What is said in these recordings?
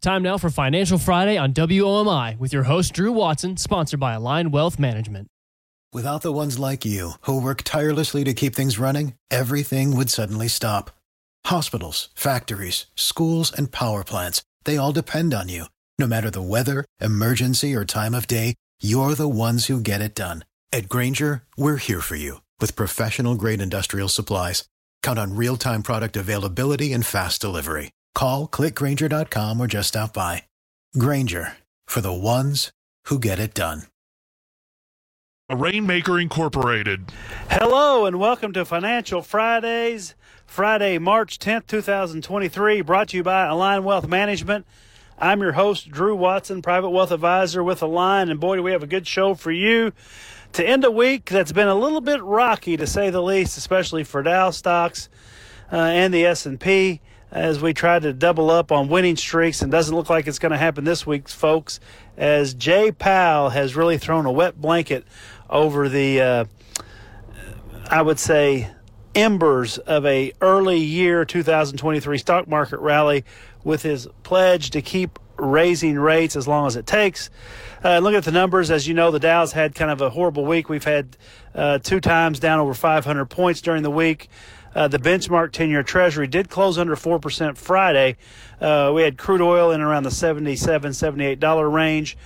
Time now for Financial Friday on WOMI with your host, Drew Watson, sponsored by Align Wealth Management. Without the ones like you, who work tirelessly to keep things running, everything would suddenly stop. Hospitals, factories, schools, and power plants, they all depend on you. No matter the weather, emergency, or time of day, you're the ones who get it done. At Grainger, we're here for you with professional grade industrial supplies. Count on real time product availability and fast delivery. Call clickgrainger.com or just stop by. Grainger for the ones who get it done. A Rainmaker Incorporated. Hello and welcome to Financial Fridays, Friday, March 10th, 2023, brought to you by Align Wealth Management. I'm your host, Drew Watson, private wealth advisor with Align, and boy, do we have a good show for you to end a week that's been a little bit rocky, to say the least, especially for Dow stocks uh, and the S&P as we try to double up on winning streaks and doesn't look like it's going to happen this week, folks, as Jay Powell has really thrown a wet blanket over the, uh, I would say, embers of a early year 2023 stock market rally with his pledge to keep raising rates as long as it takes. Uh, look at the numbers. As you know, the Dow's had kind of a horrible week. We've had uh, two times down over 500 points during the week. Uh, the benchmark 10 year Treasury did close under 4% Friday. Uh, we had crude oil in around the $77, $78 range.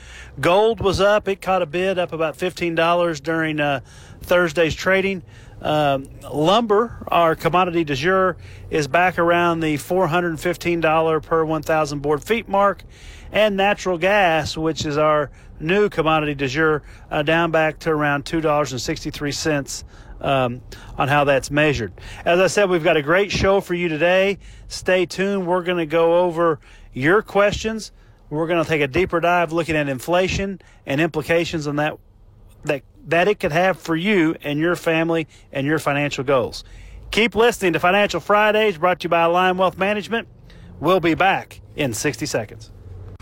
Gold was up. It caught a bid up about $15 during uh, Thursday's trading. Um, lumber, our commodity du jour, is back around the $415 per 1,000 board feet mark. And natural gas, which is our new commodity du jour, uh, down back to around $2.63 um, on how that's measured. As I said, we've got a great show for you today. Stay tuned. We're going to go over your questions. We're going to take a deeper dive looking at inflation and implications on that that that it could have for you and your family and your financial goals. Keep listening to Financial Fridays brought to you by Align Wealth Management. We'll be back in 60 seconds.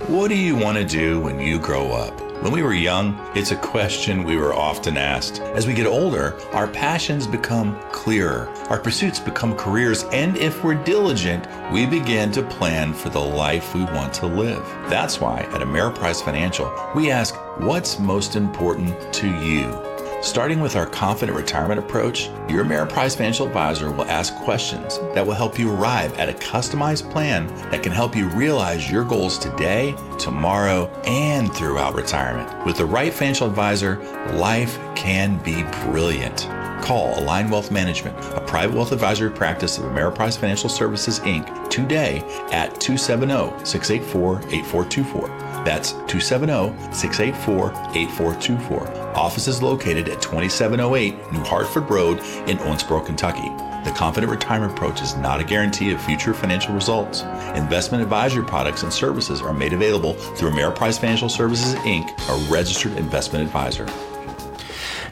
What do you want to do when you grow up? When we were young, it's a question we were often asked. As we get older, our passions become clearer, our pursuits become careers, and if we're diligent, we begin to plan for the life we want to live. That's why at Ameriprise Financial, we ask, What's most important to you? Starting with our confident retirement approach, your Ameriprise financial advisor will ask questions that will help you arrive at a customized plan that can help you realize your goals today, tomorrow, and throughout retirement. With the right financial advisor, life can be brilliant. Call Align Wealth Management, a private wealth advisory practice of Ameriprise Financial Services Inc., today at 270 684 8424. That's 270 684 8424. Office is located at 2708 New Hartford Road in Owensboro, Kentucky. The Confident Retirement Approach is not a guarantee of future financial results. Investment advisory products and services are made available through Ameriprise Financial Services Inc., a registered investment advisor.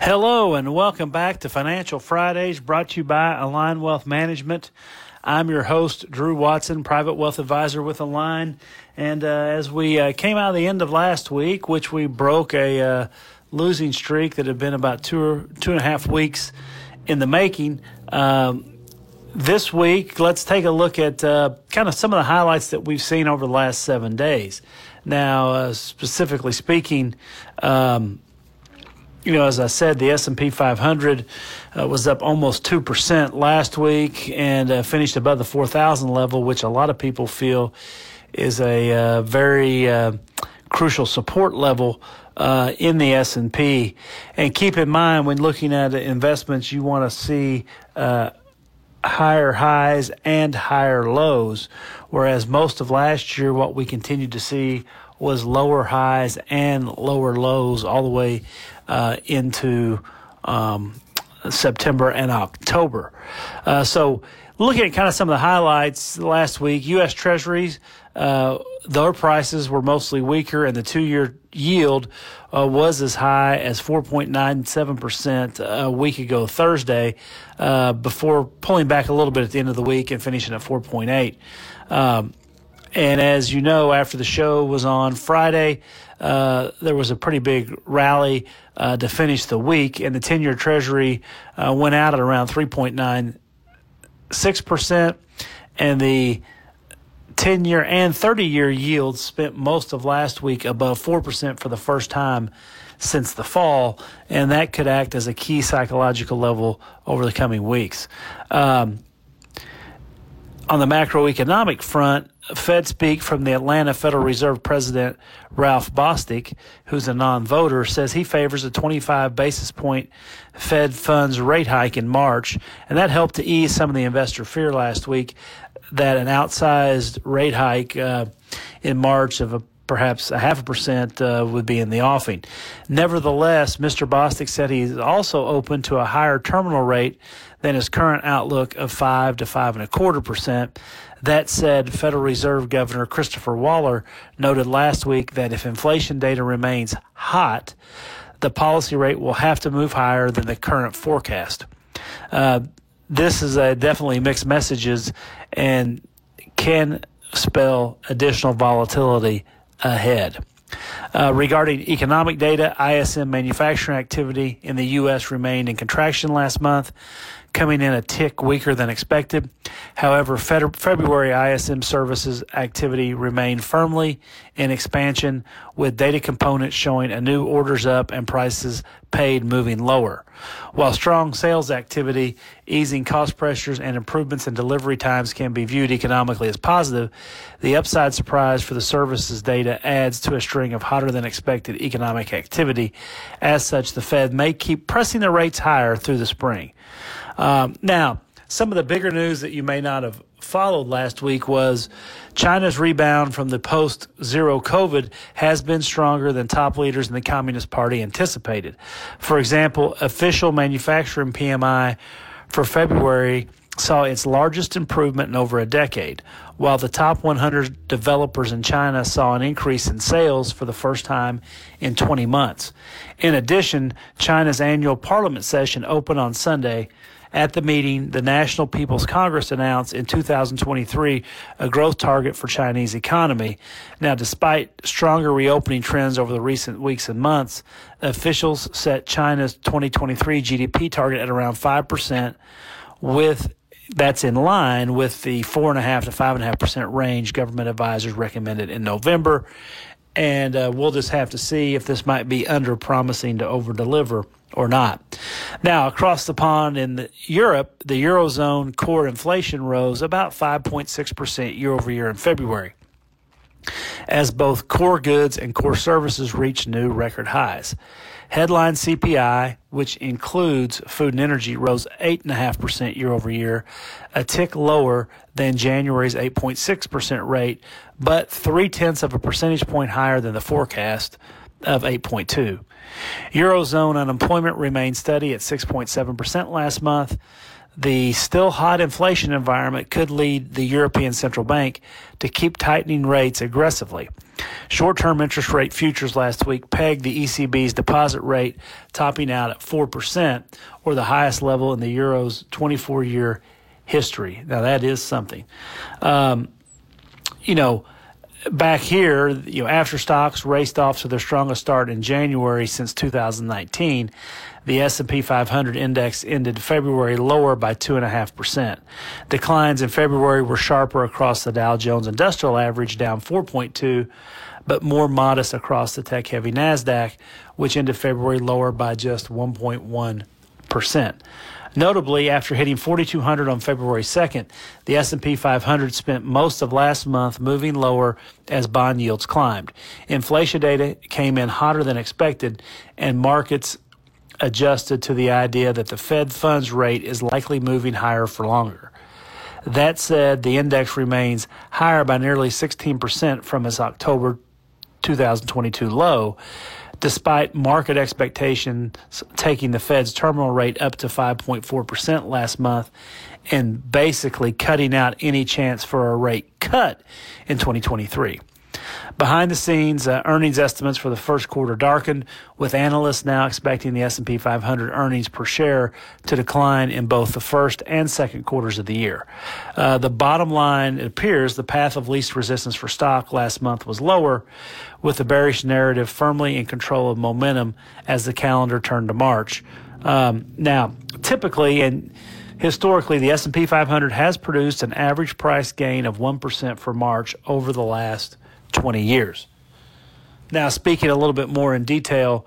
Hello, and welcome back to Financial Fridays brought to you by Align Wealth Management. I'm your host, Drew Watson, private wealth advisor with Align. And uh, as we uh, came out of the end of last week, which we broke a uh, losing streak that had been about two or two and a half weeks in the making, um, this week, let's take a look at uh, kind of some of the highlights that we've seen over the last seven days. Now, uh, specifically speaking, um, you know, as I said, the S&P 500 uh, was up almost 2% last week and uh, finished above the 4,000 level, which a lot of people feel is a uh, very uh, crucial support level uh, in the S&P. And keep in mind when looking at investments, you want to see uh, higher highs and higher lows, whereas most of last year, what we continued to see was lower highs and lower lows all the way uh, into um, September and October. Uh, so, looking at kind of some of the highlights last week, U.S. Treasuries, uh, their prices were mostly weaker, and the two year yield uh, was as high as 4.97% a week ago, Thursday, uh, before pulling back a little bit at the end of the week and finishing at 4.8. Um, and as you know, after the show was on Friday, uh, there was a pretty big rally uh, to finish the week, and the 10 year Treasury uh, went out at around 3.96%, and the 10 year and 30 year yields spent most of last week above 4% for the first time since the fall, and that could act as a key psychological level over the coming weeks. Um, on the macroeconomic front, Fed speak from the Atlanta Federal Reserve President Ralph Bostic, who's a non-voter, says he favors a 25 basis point Fed funds rate hike in March, and that helped to ease some of the investor fear last week that an outsized rate hike uh, in March of a perhaps a half a percent uh, would be in the offing. Nevertheless, Mr. Bostic said he's also open to a higher terminal rate than his current outlook of five to five and a quarter percent. That said, Federal Reserve Governor Christopher Waller noted last week that if inflation data remains hot, the policy rate will have to move higher than the current forecast. Uh, this is a definitely mixed messages and can spell additional volatility ahead. Uh, regarding economic data, ISM manufacturing activity in the U.S. remained in contraction last month, coming in a tick weaker than expected. However, Fed- February ISM services activity remained firmly in expansion, with data components showing a new orders up and prices paid moving lower. While strong sales activity, easing cost pressures, and improvements in delivery times can be viewed economically as positive, the upside surprise for the services data adds to a string of hotter than expected economic activity. As such, the Fed may keep pressing the rates higher through the spring. Um, now, some of the bigger news that you may not have followed last week was China's rebound from the post zero COVID has been stronger than top leaders in the Communist Party anticipated. For example, official manufacturing PMI for February saw its largest improvement in over a decade, while the top 100 developers in China saw an increase in sales for the first time in 20 months. In addition, China's annual parliament session opened on Sunday at the meeting, the National People's Congress announced in 2023 a growth target for Chinese economy. Now, despite stronger reopening trends over the recent weeks and months, officials set China's 2023 GDP target at around 5% with that's in line with the four and a half to five and a half percent range government advisors recommended in November. And uh, we'll just have to see if this might be under promising to over deliver or not. Now, across the pond in the, Europe, the Eurozone core inflation rose about 5.6% year over year in February, as both core goods and core services reached new record highs. Headline CPI, which includes food and energy, rose 8.5% year over year, a tick lower than January's 8.6% rate, but three tenths of a percentage point higher than the forecast of 8.2. Eurozone unemployment remained steady at 6.7% last month. The still hot inflation environment could lead the European Central Bank to keep tightening rates aggressively. Short term interest rate futures last week pegged the ECB's deposit rate topping out at 4%, or the highest level in the Euro's 24 year history. Now, that is something. Um, you know, back here, you know, after stocks raced off to their strongest start in January since 2019, the S&P 500 index ended February lower by 2.5%. Declines in February were sharper across the Dow Jones Industrial Average, down 4.2, but more modest across the tech-heavy Nasdaq, which ended February lower by just 1.1%. Notably, after hitting 4,200 on February 2nd, the S&P 500 spent most of last month moving lower as bond yields climbed. Inflation data came in hotter than expected, and markets adjusted to the idea that the Fed funds rate is likely moving higher for longer. That said, the index remains higher by nearly 16% from its October 2022 low despite market expectations taking the Fed's terminal rate up to 5.4% last month and basically cutting out any chance for a rate cut in 2023. Behind the scenes, uh, earnings estimates for the first quarter darkened, with analysts now expecting the S&P 500 earnings per share to decline in both the first and second quarters of the year. Uh, the bottom line, it appears, the path of least resistance for stock last month was lower, with the bearish narrative firmly in control of momentum as the calendar turned to March. Um, now, typically, and historically, the S&P 500 has produced an average price gain of 1% for March over the last 20 years. Now, speaking a little bit more in detail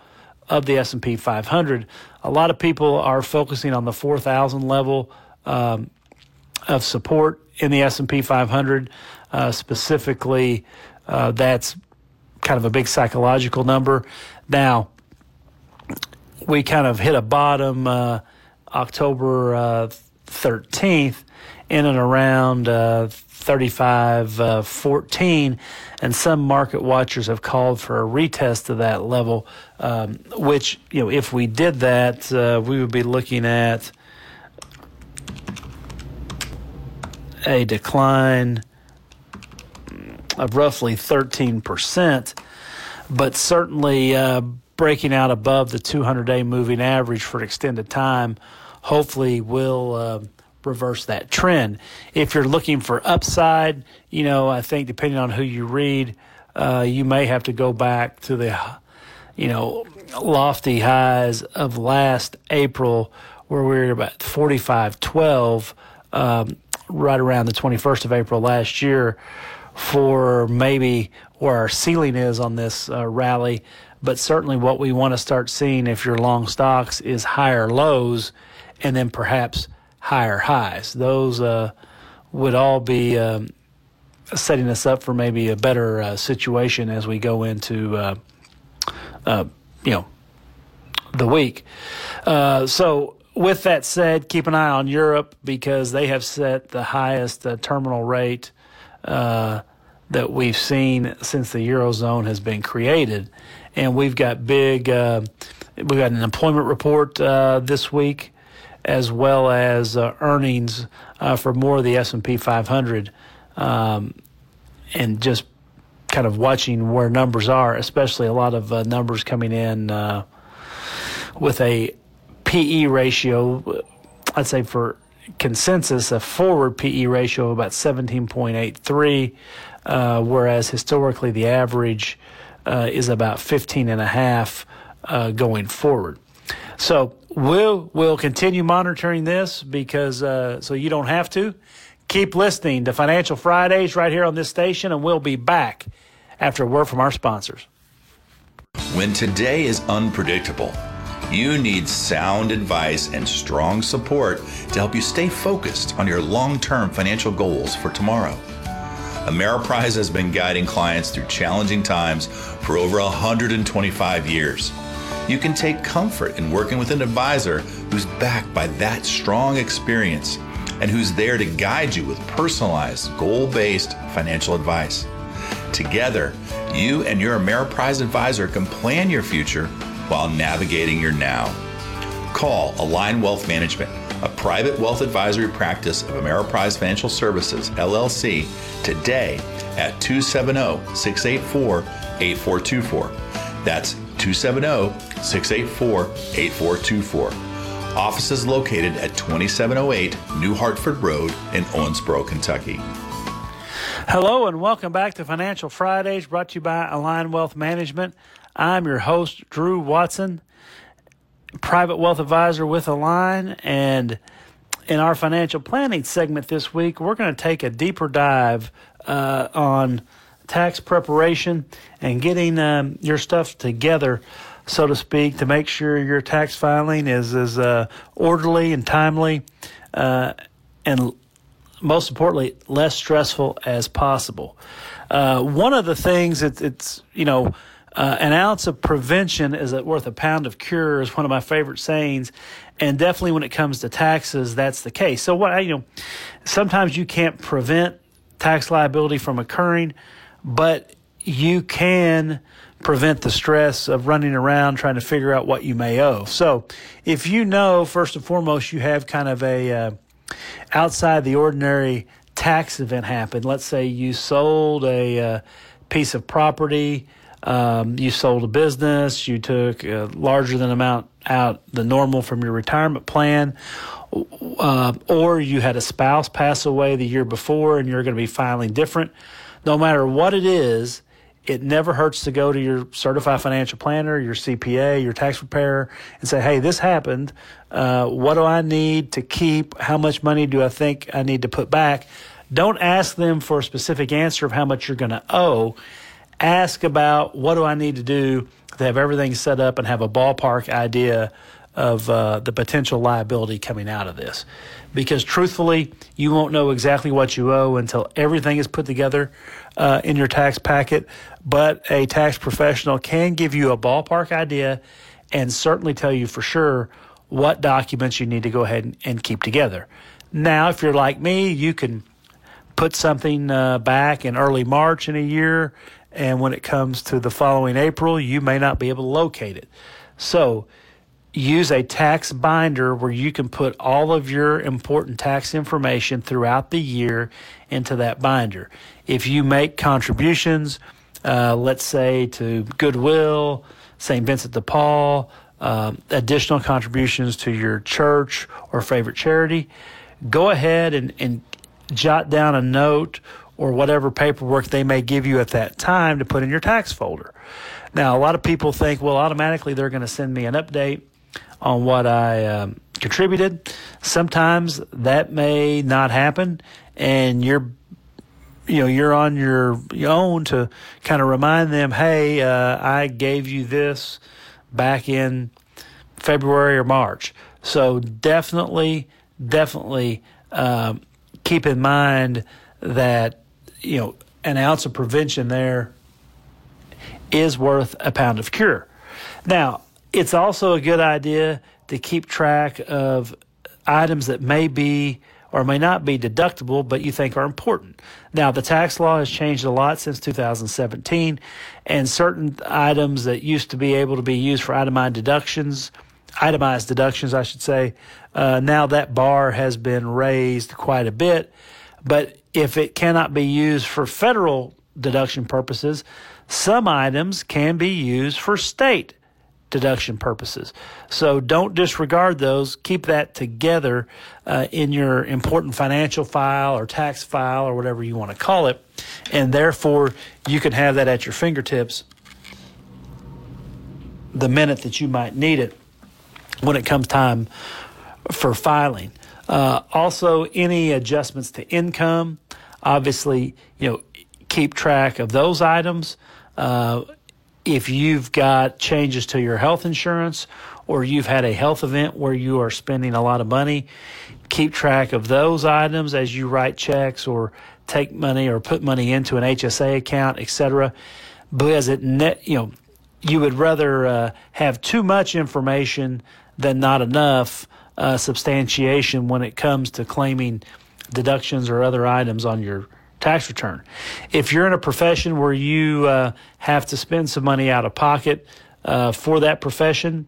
of the S&P 500, a lot of people are focusing on the 4,000 level um, of support in the S&P 500. Uh, specifically, uh, that's kind of a big psychological number. Now, we kind of hit a bottom uh, October 13th uh, in and around uh, 35 uh, 14 and some market watchers have called for a retest of that level um, which you know if we did that uh, we would be looking at a decline of roughly 13% but certainly uh, breaking out above the 200 day moving average for an extended time hopefully will uh, reverse that trend. If you're looking for upside, you know, I think depending on who you read, uh, you may have to go back to the, you know, lofty highs of last April where we were about 45.12, um, right around the 21st of April last year for maybe where our ceiling is on this uh, rally. But certainly what we want to start seeing if you're long stocks is higher lows and then perhaps higher highs. Those uh, would all be um, setting us up for maybe a better uh, situation as we go into, uh, uh you know, the week. Uh, so, with that said, keep an eye on Europe because they have set the highest uh, terminal rate that we've seen since the eurozone has been created, and we've got big. we've got an employment report this week as well as uh, earnings uh, for more of the S&P 500 um, and just kind of watching where numbers are, especially a lot of uh, numbers coming in uh, with a PE ratio, I'd say for consensus, a forward PE ratio of about 17.83, uh, whereas historically the average uh, is about 15 and a half going forward. So we'll we'll continue monitoring this because uh, so you don't have to. Keep listening to Financial Fridays right here on this station, and we'll be back after a word from our sponsors. When today is unpredictable, you need sound advice and strong support to help you stay focused on your long term financial goals for tomorrow. Ameriprise has been guiding clients through challenging times for over 125 years you can take comfort in working with an advisor who's backed by that strong experience and who's there to guide you with personalized, goal based financial advice. Together, you and your Ameriprise advisor can plan your future while navigating your now. Call Align Wealth Management, a private wealth advisory practice of Ameriprise Financial Services, LLC, today at 270 684 8424. That's 270 684 8424. Offices located at 2708 New Hartford Road in Owensboro, Kentucky. Hello and welcome back to Financial Fridays brought to you by Align Wealth Management. I'm your host, Drew Watson, private wealth advisor with Align. And in our financial planning segment this week, we're going to take a deeper dive uh, on tax preparation and getting um, your stuff together, so to speak, to make sure your tax filing is as uh, orderly and timely, uh, and most importantly, less stressful as possible. Uh, one of the things that it's you know. Uh, an ounce of prevention is worth a pound of cure is one of my favorite sayings, and definitely when it comes to taxes, that's the case. So what you know, sometimes you can't prevent tax liability from occurring, but you can prevent the stress of running around trying to figure out what you may owe. So, if you know first and foremost you have kind of a uh, outside the ordinary tax event happen, let's say you sold a uh, piece of property, um, you sold a business, you took a larger than amount out the normal from your retirement plan, uh, or you had a spouse pass away the year before and you're going to be filing different no matter what it is, it never hurts to go to your certified financial planner, your CPA, your tax preparer, and say, hey, this happened. Uh, what do I need to keep? How much money do I think I need to put back? Don't ask them for a specific answer of how much you're going to owe. Ask about what do I need to do to have everything set up and have a ballpark idea of uh, the potential liability coming out of this. Because truthfully, you won't know exactly what you owe until everything is put together uh, in your tax packet. But a tax professional can give you a ballpark idea and certainly tell you for sure what documents you need to go ahead and, and keep together. Now, if you're like me, you can put something uh, back in early March in a year, and when it comes to the following April, you may not be able to locate it. So, use a tax binder where you can put all of your important tax information throughout the year into that binder. If you make contributions, uh, let's say to Goodwill, St. Vincent de Paul, uh, additional contributions to your church or favorite charity, go ahead and, and jot down a note or whatever paperwork they may give you at that time to put in your tax folder. Now, a lot of people think, well, automatically they're going to send me an update on what I um, contributed. Sometimes that may not happen, and you're you know you're on your own to kind of remind them, hey, uh, I gave you this back in February or March. So definitely, definitely um, keep in mind that you know an ounce of prevention there is worth a pound of cure. Now, it's also a good idea to keep track of items that may be or may not be deductible, but you think are important. Now, the tax law has changed a lot since 2017, and certain items that used to be able to be used for itemized deductions, itemized deductions, I should say, uh, now that bar has been raised quite a bit. But if it cannot be used for federal deduction purposes, some items can be used for state deduction purposes. So don't disregard those. Keep that together uh, in your important financial file or tax file or whatever you want to call it. And therefore, you can have that at your fingertips the minute that you might need it when it comes time for filing. Uh, also, any adjustments to income, obviously, you know, keep track of those items. Uh, if you've got changes to your health insurance or you've had a health event where you are spending a lot of money, keep track of those items as you write checks or take money or put money into an HSA account, etc. Because it net, you know, you would rather uh, have too much information than not enough uh, substantiation when it comes to claiming deductions or other items on your tax return. If you're in a profession where you uh, have to spend some money out of pocket uh, for that profession,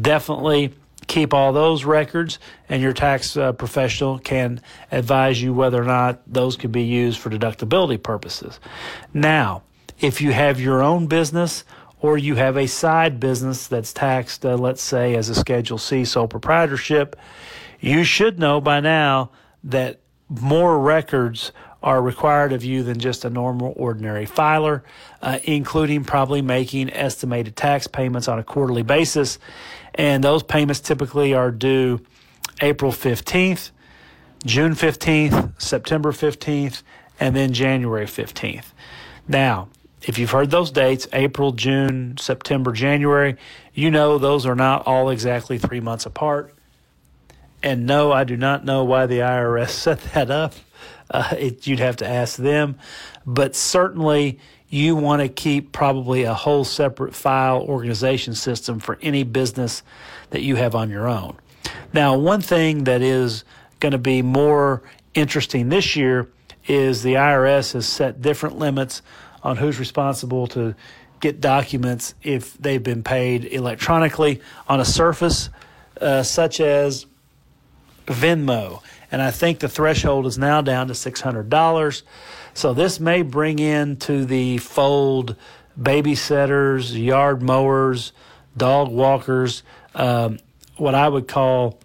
definitely keep all those records, and your tax uh, professional can advise you whether or not those can be used for deductibility purposes. Now, if you have your own business or you have a side business that's taxed, uh, let's say, as a Schedule C sole proprietorship, you should know by now that more records are required of you than just a normal ordinary filer, uh, including probably making estimated tax payments on a quarterly basis. And those payments typically are due April 15th, June 15th, September 15th, and then January 15th. Now, if you've heard those dates, April, June, September, January, you know those are not all exactly three months apart. And no, I do not know why the IRS set that up. Uh, it, you'd have to ask them. But certainly, you want to keep probably a whole separate file organization system for any business that you have on your own. Now, one thing that is going to be more interesting this year is the IRS has set different limits on who's responsible to get documents if they've been paid electronically on a surface uh, such as Venmo and I think the threshold is now down to $600. So this may bring into the fold babysitters, yard mowers, dog walkers, um, what I would call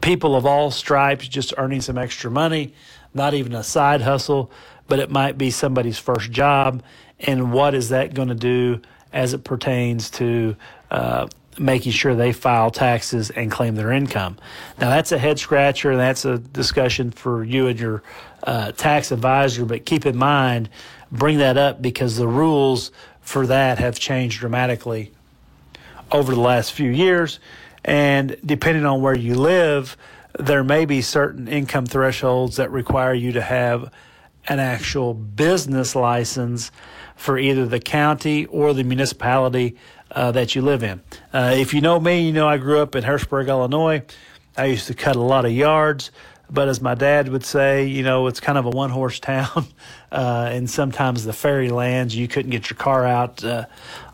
people of all stripes just earning some extra money, not even a side hustle, but it might be somebody's first job and what is that going to do as it pertains to uh, making sure they file taxes and claim their income. Now, that's a head scratcher, and that's a discussion for you and your uh, tax advisor, but keep in mind, bring that up because the rules for that have changed dramatically over the last few years. And depending on where you live, there may be certain income thresholds that require you to have an actual business license for either the county or the municipality uh, that you live in. Uh, if you know me, you know I grew up in Harrisburg, Illinois. I used to cut a lot of yards, but as my dad would say, you know, it's kind of a one horse town. Uh, and sometimes the ferry lands, you couldn't get your car out uh,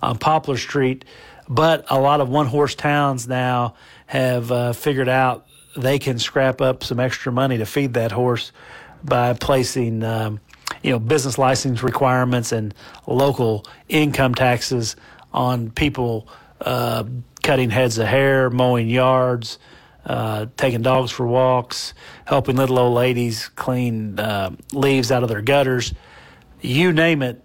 on Poplar Street. But a lot of one horse towns now have uh, figured out they can scrap up some extra money to feed that horse by placing. Um, you know, business license requirements and local income taxes on people uh, cutting heads of hair, mowing yards, uh, taking dogs for walks, helping little old ladies clean uh, leaves out of their gutters. You name it,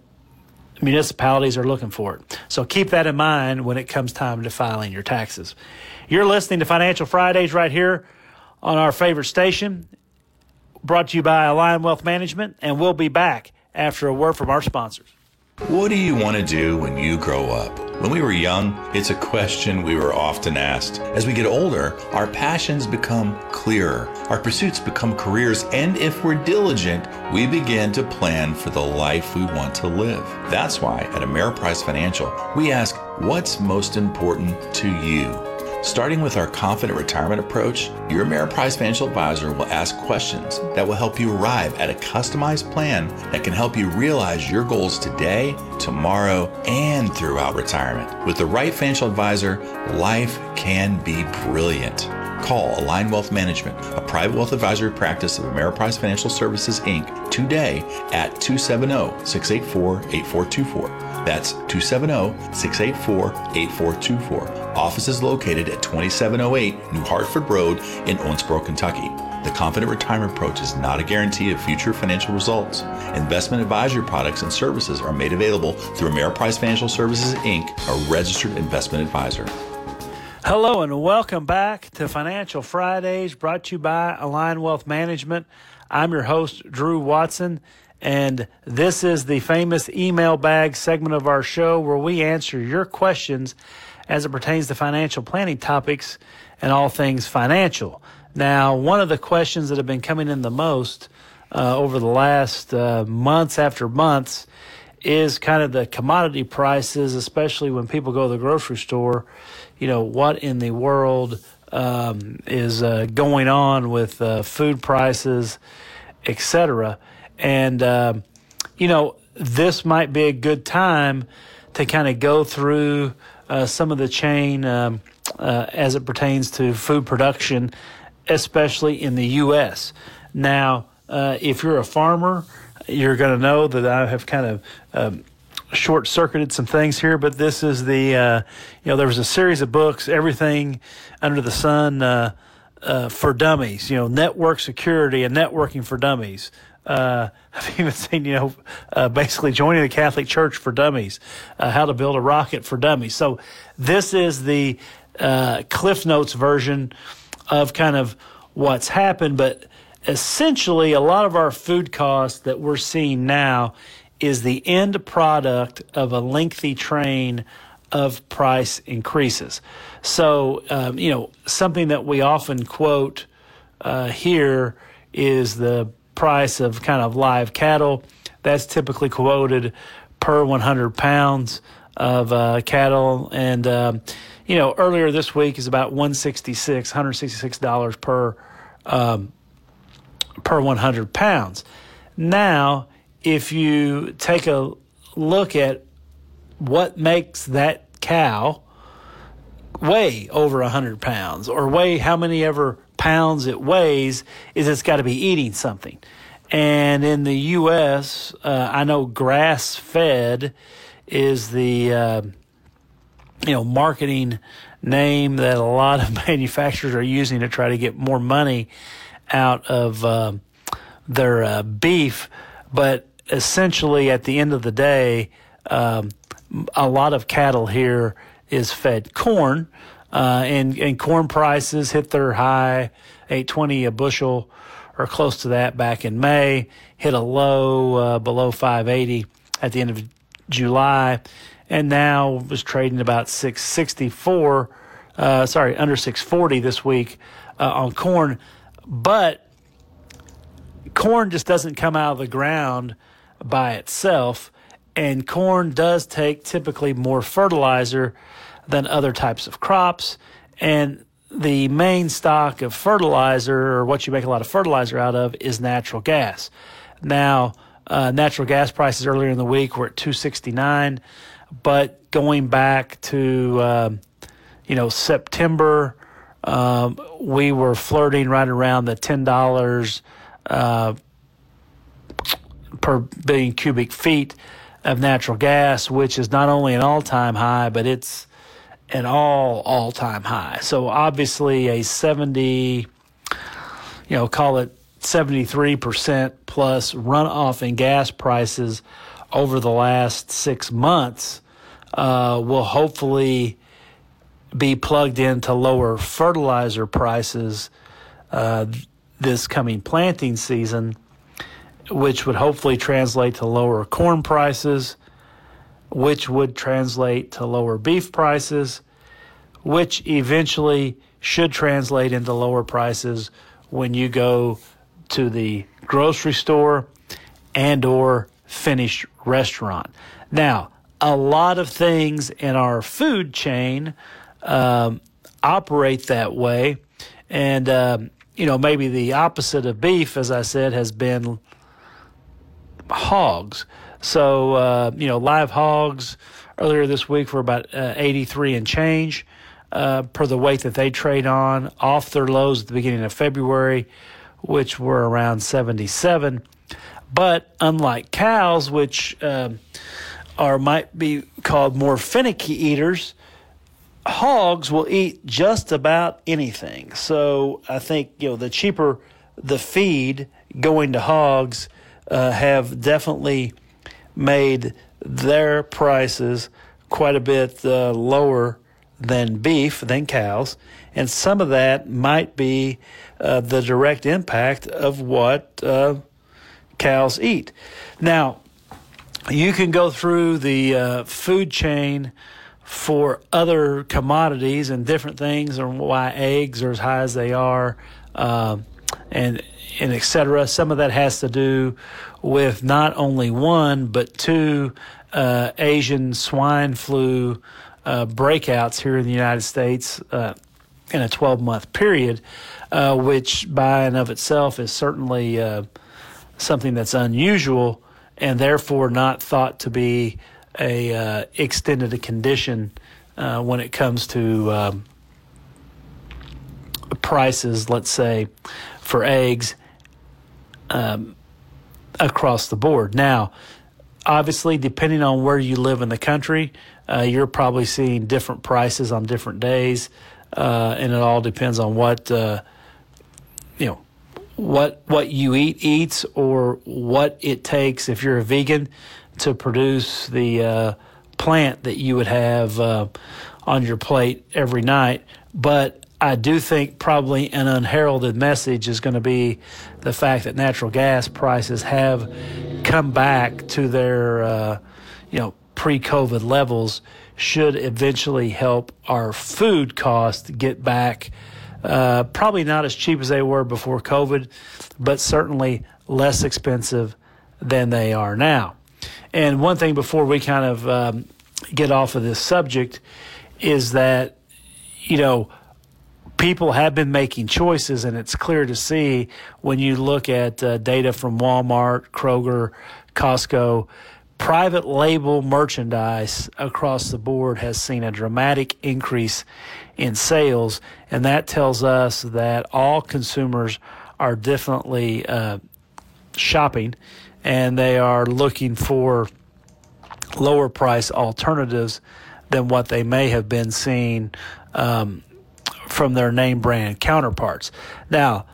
municipalities are looking for it. So keep that in mind when it comes time to filing your taxes. You're listening to Financial Fridays right here on our favorite station, brought to you by Align Wealth Management, and we'll be back after a word from our sponsors. What do you want to do when you grow up? When we were young, it's a question we were often asked. As we get older, our passions become clearer, our pursuits become careers, and if we're diligent, we begin to plan for the life we want to live. That's why at Ameriprise Financial, we ask, What's most important to you? Starting with our confident retirement approach, your Ameriprise financial advisor will ask questions that will help you arrive at a customized plan that can help you realize your goals today, tomorrow, and throughout retirement. With the right financial advisor, life can be brilliant. Call Align Wealth Management, a private wealth advisory practice of Ameriprise Financial Services Inc., today at 270 684 8424. That's 270 684 8424. Office is located at 2708 New Hartford Road in Owensboro, Kentucky. The Confident Retirement Approach is not a guarantee of future financial results. Investment advisory products and services are made available through Ameriprise Financial Services Inc., a registered investment advisor. Hello and welcome back to Financial Fridays brought to you by Align Wealth Management. I'm your host, Drew Watson, and this is the famous email bag segment of our show where we answer your questions as it pertains to financial planning topics and all things financial. Now, one of the questions that have been coming in the most uh, over the last uh, months after months is kind of the commodity prices, especially when people go to the grocery store. You know, what in the world um, is uh, going on with uh, food prices, etc. And, um, you know, this might be a good time to kind of go through uh, some of the chain um, uh, as it pertains to food production, especially in the U.S. Now, uh, if you're a farmer, you're going to know that I have kind of um, short circuited some things here, but this is the, uh, you know, there was a series of books, Everything Under the Sun for Dummies, you know, network security and networking for dummies. Uh, I've even seen, you know, uh, basically joining the Catholic Church for Dummies, uh, how to build a rocket for dummies. So this is the uh, Cliff Notes version of kind of what's happened, but essentially a lot of our food costs that we're seeing now is the end product of a lengthy train of price increases. So, um, you know, something that we often quote uh, here is the price of kind of live cattle. That's typically quoted per 100 pounds of uh, cattle. And, um, you know, earlier this week is about 166, $166 per, um, per 100 pounds. Now, if you take a look at what makes that cow weigh over 100 pounds or weigh how many ever pounds it weighs is it's got to be eating something. And in the U.S., uh, I know grass fed is the uh, you know marketing name that a lot of manufacturers are using to try to get more money out of uh, their beef. But essentially, at the end of the day, um, a lot of cattle here is fed corn, uh, and and corn prices hit their high, eight twenty a bushel, or close to that back in May. Hit a low uh, below five eighty at the end of July, and now was trading about six sixty four. Uh, sorry, under six forty this week uh, on corn, but corn just doesn't come out of the ground by itself and corn does take typically more fertilizer than other types of crops. And the main stock of fertilizer, or what you make a lot of fertilizer out of, is natural gas. Now, uh, natural gas prices earlier in the week were at 269, but going back to um, you know September, um, we were flirting right around the ten dollars uh, per billion cubic feet of natural gas, which is not only an all time high, but it's an all all time high. So obviously a 70, you know, call it 73% plus runoff in gas prices over the last six months uh, will hopefully be plugged into lower fertilizer prices uh, this coming planting season which would hopefully translate to lower corn prices, which would translate to lower beef prices, which eventually should translate into lower prices when you go to the grocery store and or finished restaurant. Now, a lot of things in our food chain um, operate that way, and um, you know maybe the opposite of beef, as I said, has been hogs. So, uh, you know, live hogs earlier this week were about uh, 83 and change uh, per the weight that they trade on, off their lows at the beginning of February, which were around 77. But unlike cows, which um, are might be called more finicky eaters, hogs will eat just about anything. So I think you know the cheaper the feed going to hogs, uh, have definitely made their prices quite a bit uh, lower than beef, than cows. And some of that might be uh, the direct impact of what uh, cows eat. Now, you can go through the uh, food chain for other commodities and different things, or why eggs are as high as they are, uh, and and etc. Some of that has to do with not only one but two uh, Asian swine flu uh, breakouts here in the United States uh, in a 12 month period, uh, which by and of itself is certainly uh, something that's unusual and therefore not thought to be a uh, extended a condition when it comes to um, prices, let's say, for eggs. Um, across the board. Now, obviously, depending on where you live in the country, uh, you're probably seeing different prices on different days, uh, and it all depends on what uh, you know what what you eat eats or what it takes if you're a vegan to produce the uh, plant that you would have uh, on your plate every night. But I do think probably an unheralded message is going to be the fact that natural gas prices have come back to their, uh, you know, pre-COVID levels. Should eventually help our food costs get back. Uh, probably not as cheap as they were before COVID, but certainly less expensive than they are now. And one thing before we kind of um, get off of this subject is that, you know, people have been making choices, and it's clear to see when you look at uh, data from Walmart, Kroger, Costco. Private label merchandise across the board has seen a dramatic increase in sales, and that tells us that all consumers are definitely uh, shopping and they are looking for lower price alternatives than what they may have been seeing um, from their name brand counterparts. Now,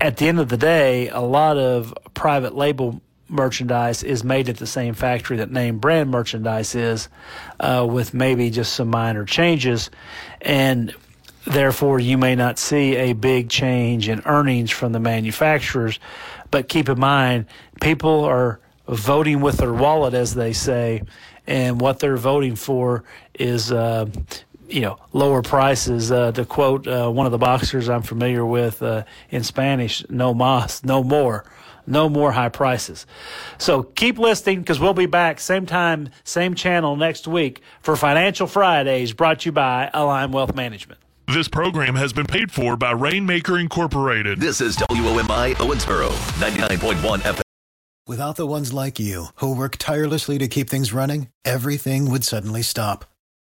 at the end of the day, a lot of private label merchandise is made at the same factory that name brand merchandise is, uh, with maybe just some minor changes. And therefore, you may not see a big change in earnings from the manufacturers. But keep in mind, people are voting with their wallet, as they say, and what they're voting for is. Uh, you know, lower prices. Uh, to quote uh, one of the boxers I'm familiar with uh, in Spanish, no más, no more no more high prices. So keep listening because we'll be back same time, same channel next week for Financial Fridays brought to you by Align Wealth Management. This program has been paid for by Rainmaker Incorporated. This is WOMI Owensboro, 99.1 FM. Without the ones like you, who work tirelessly to keep things running, everything would suddenly stop.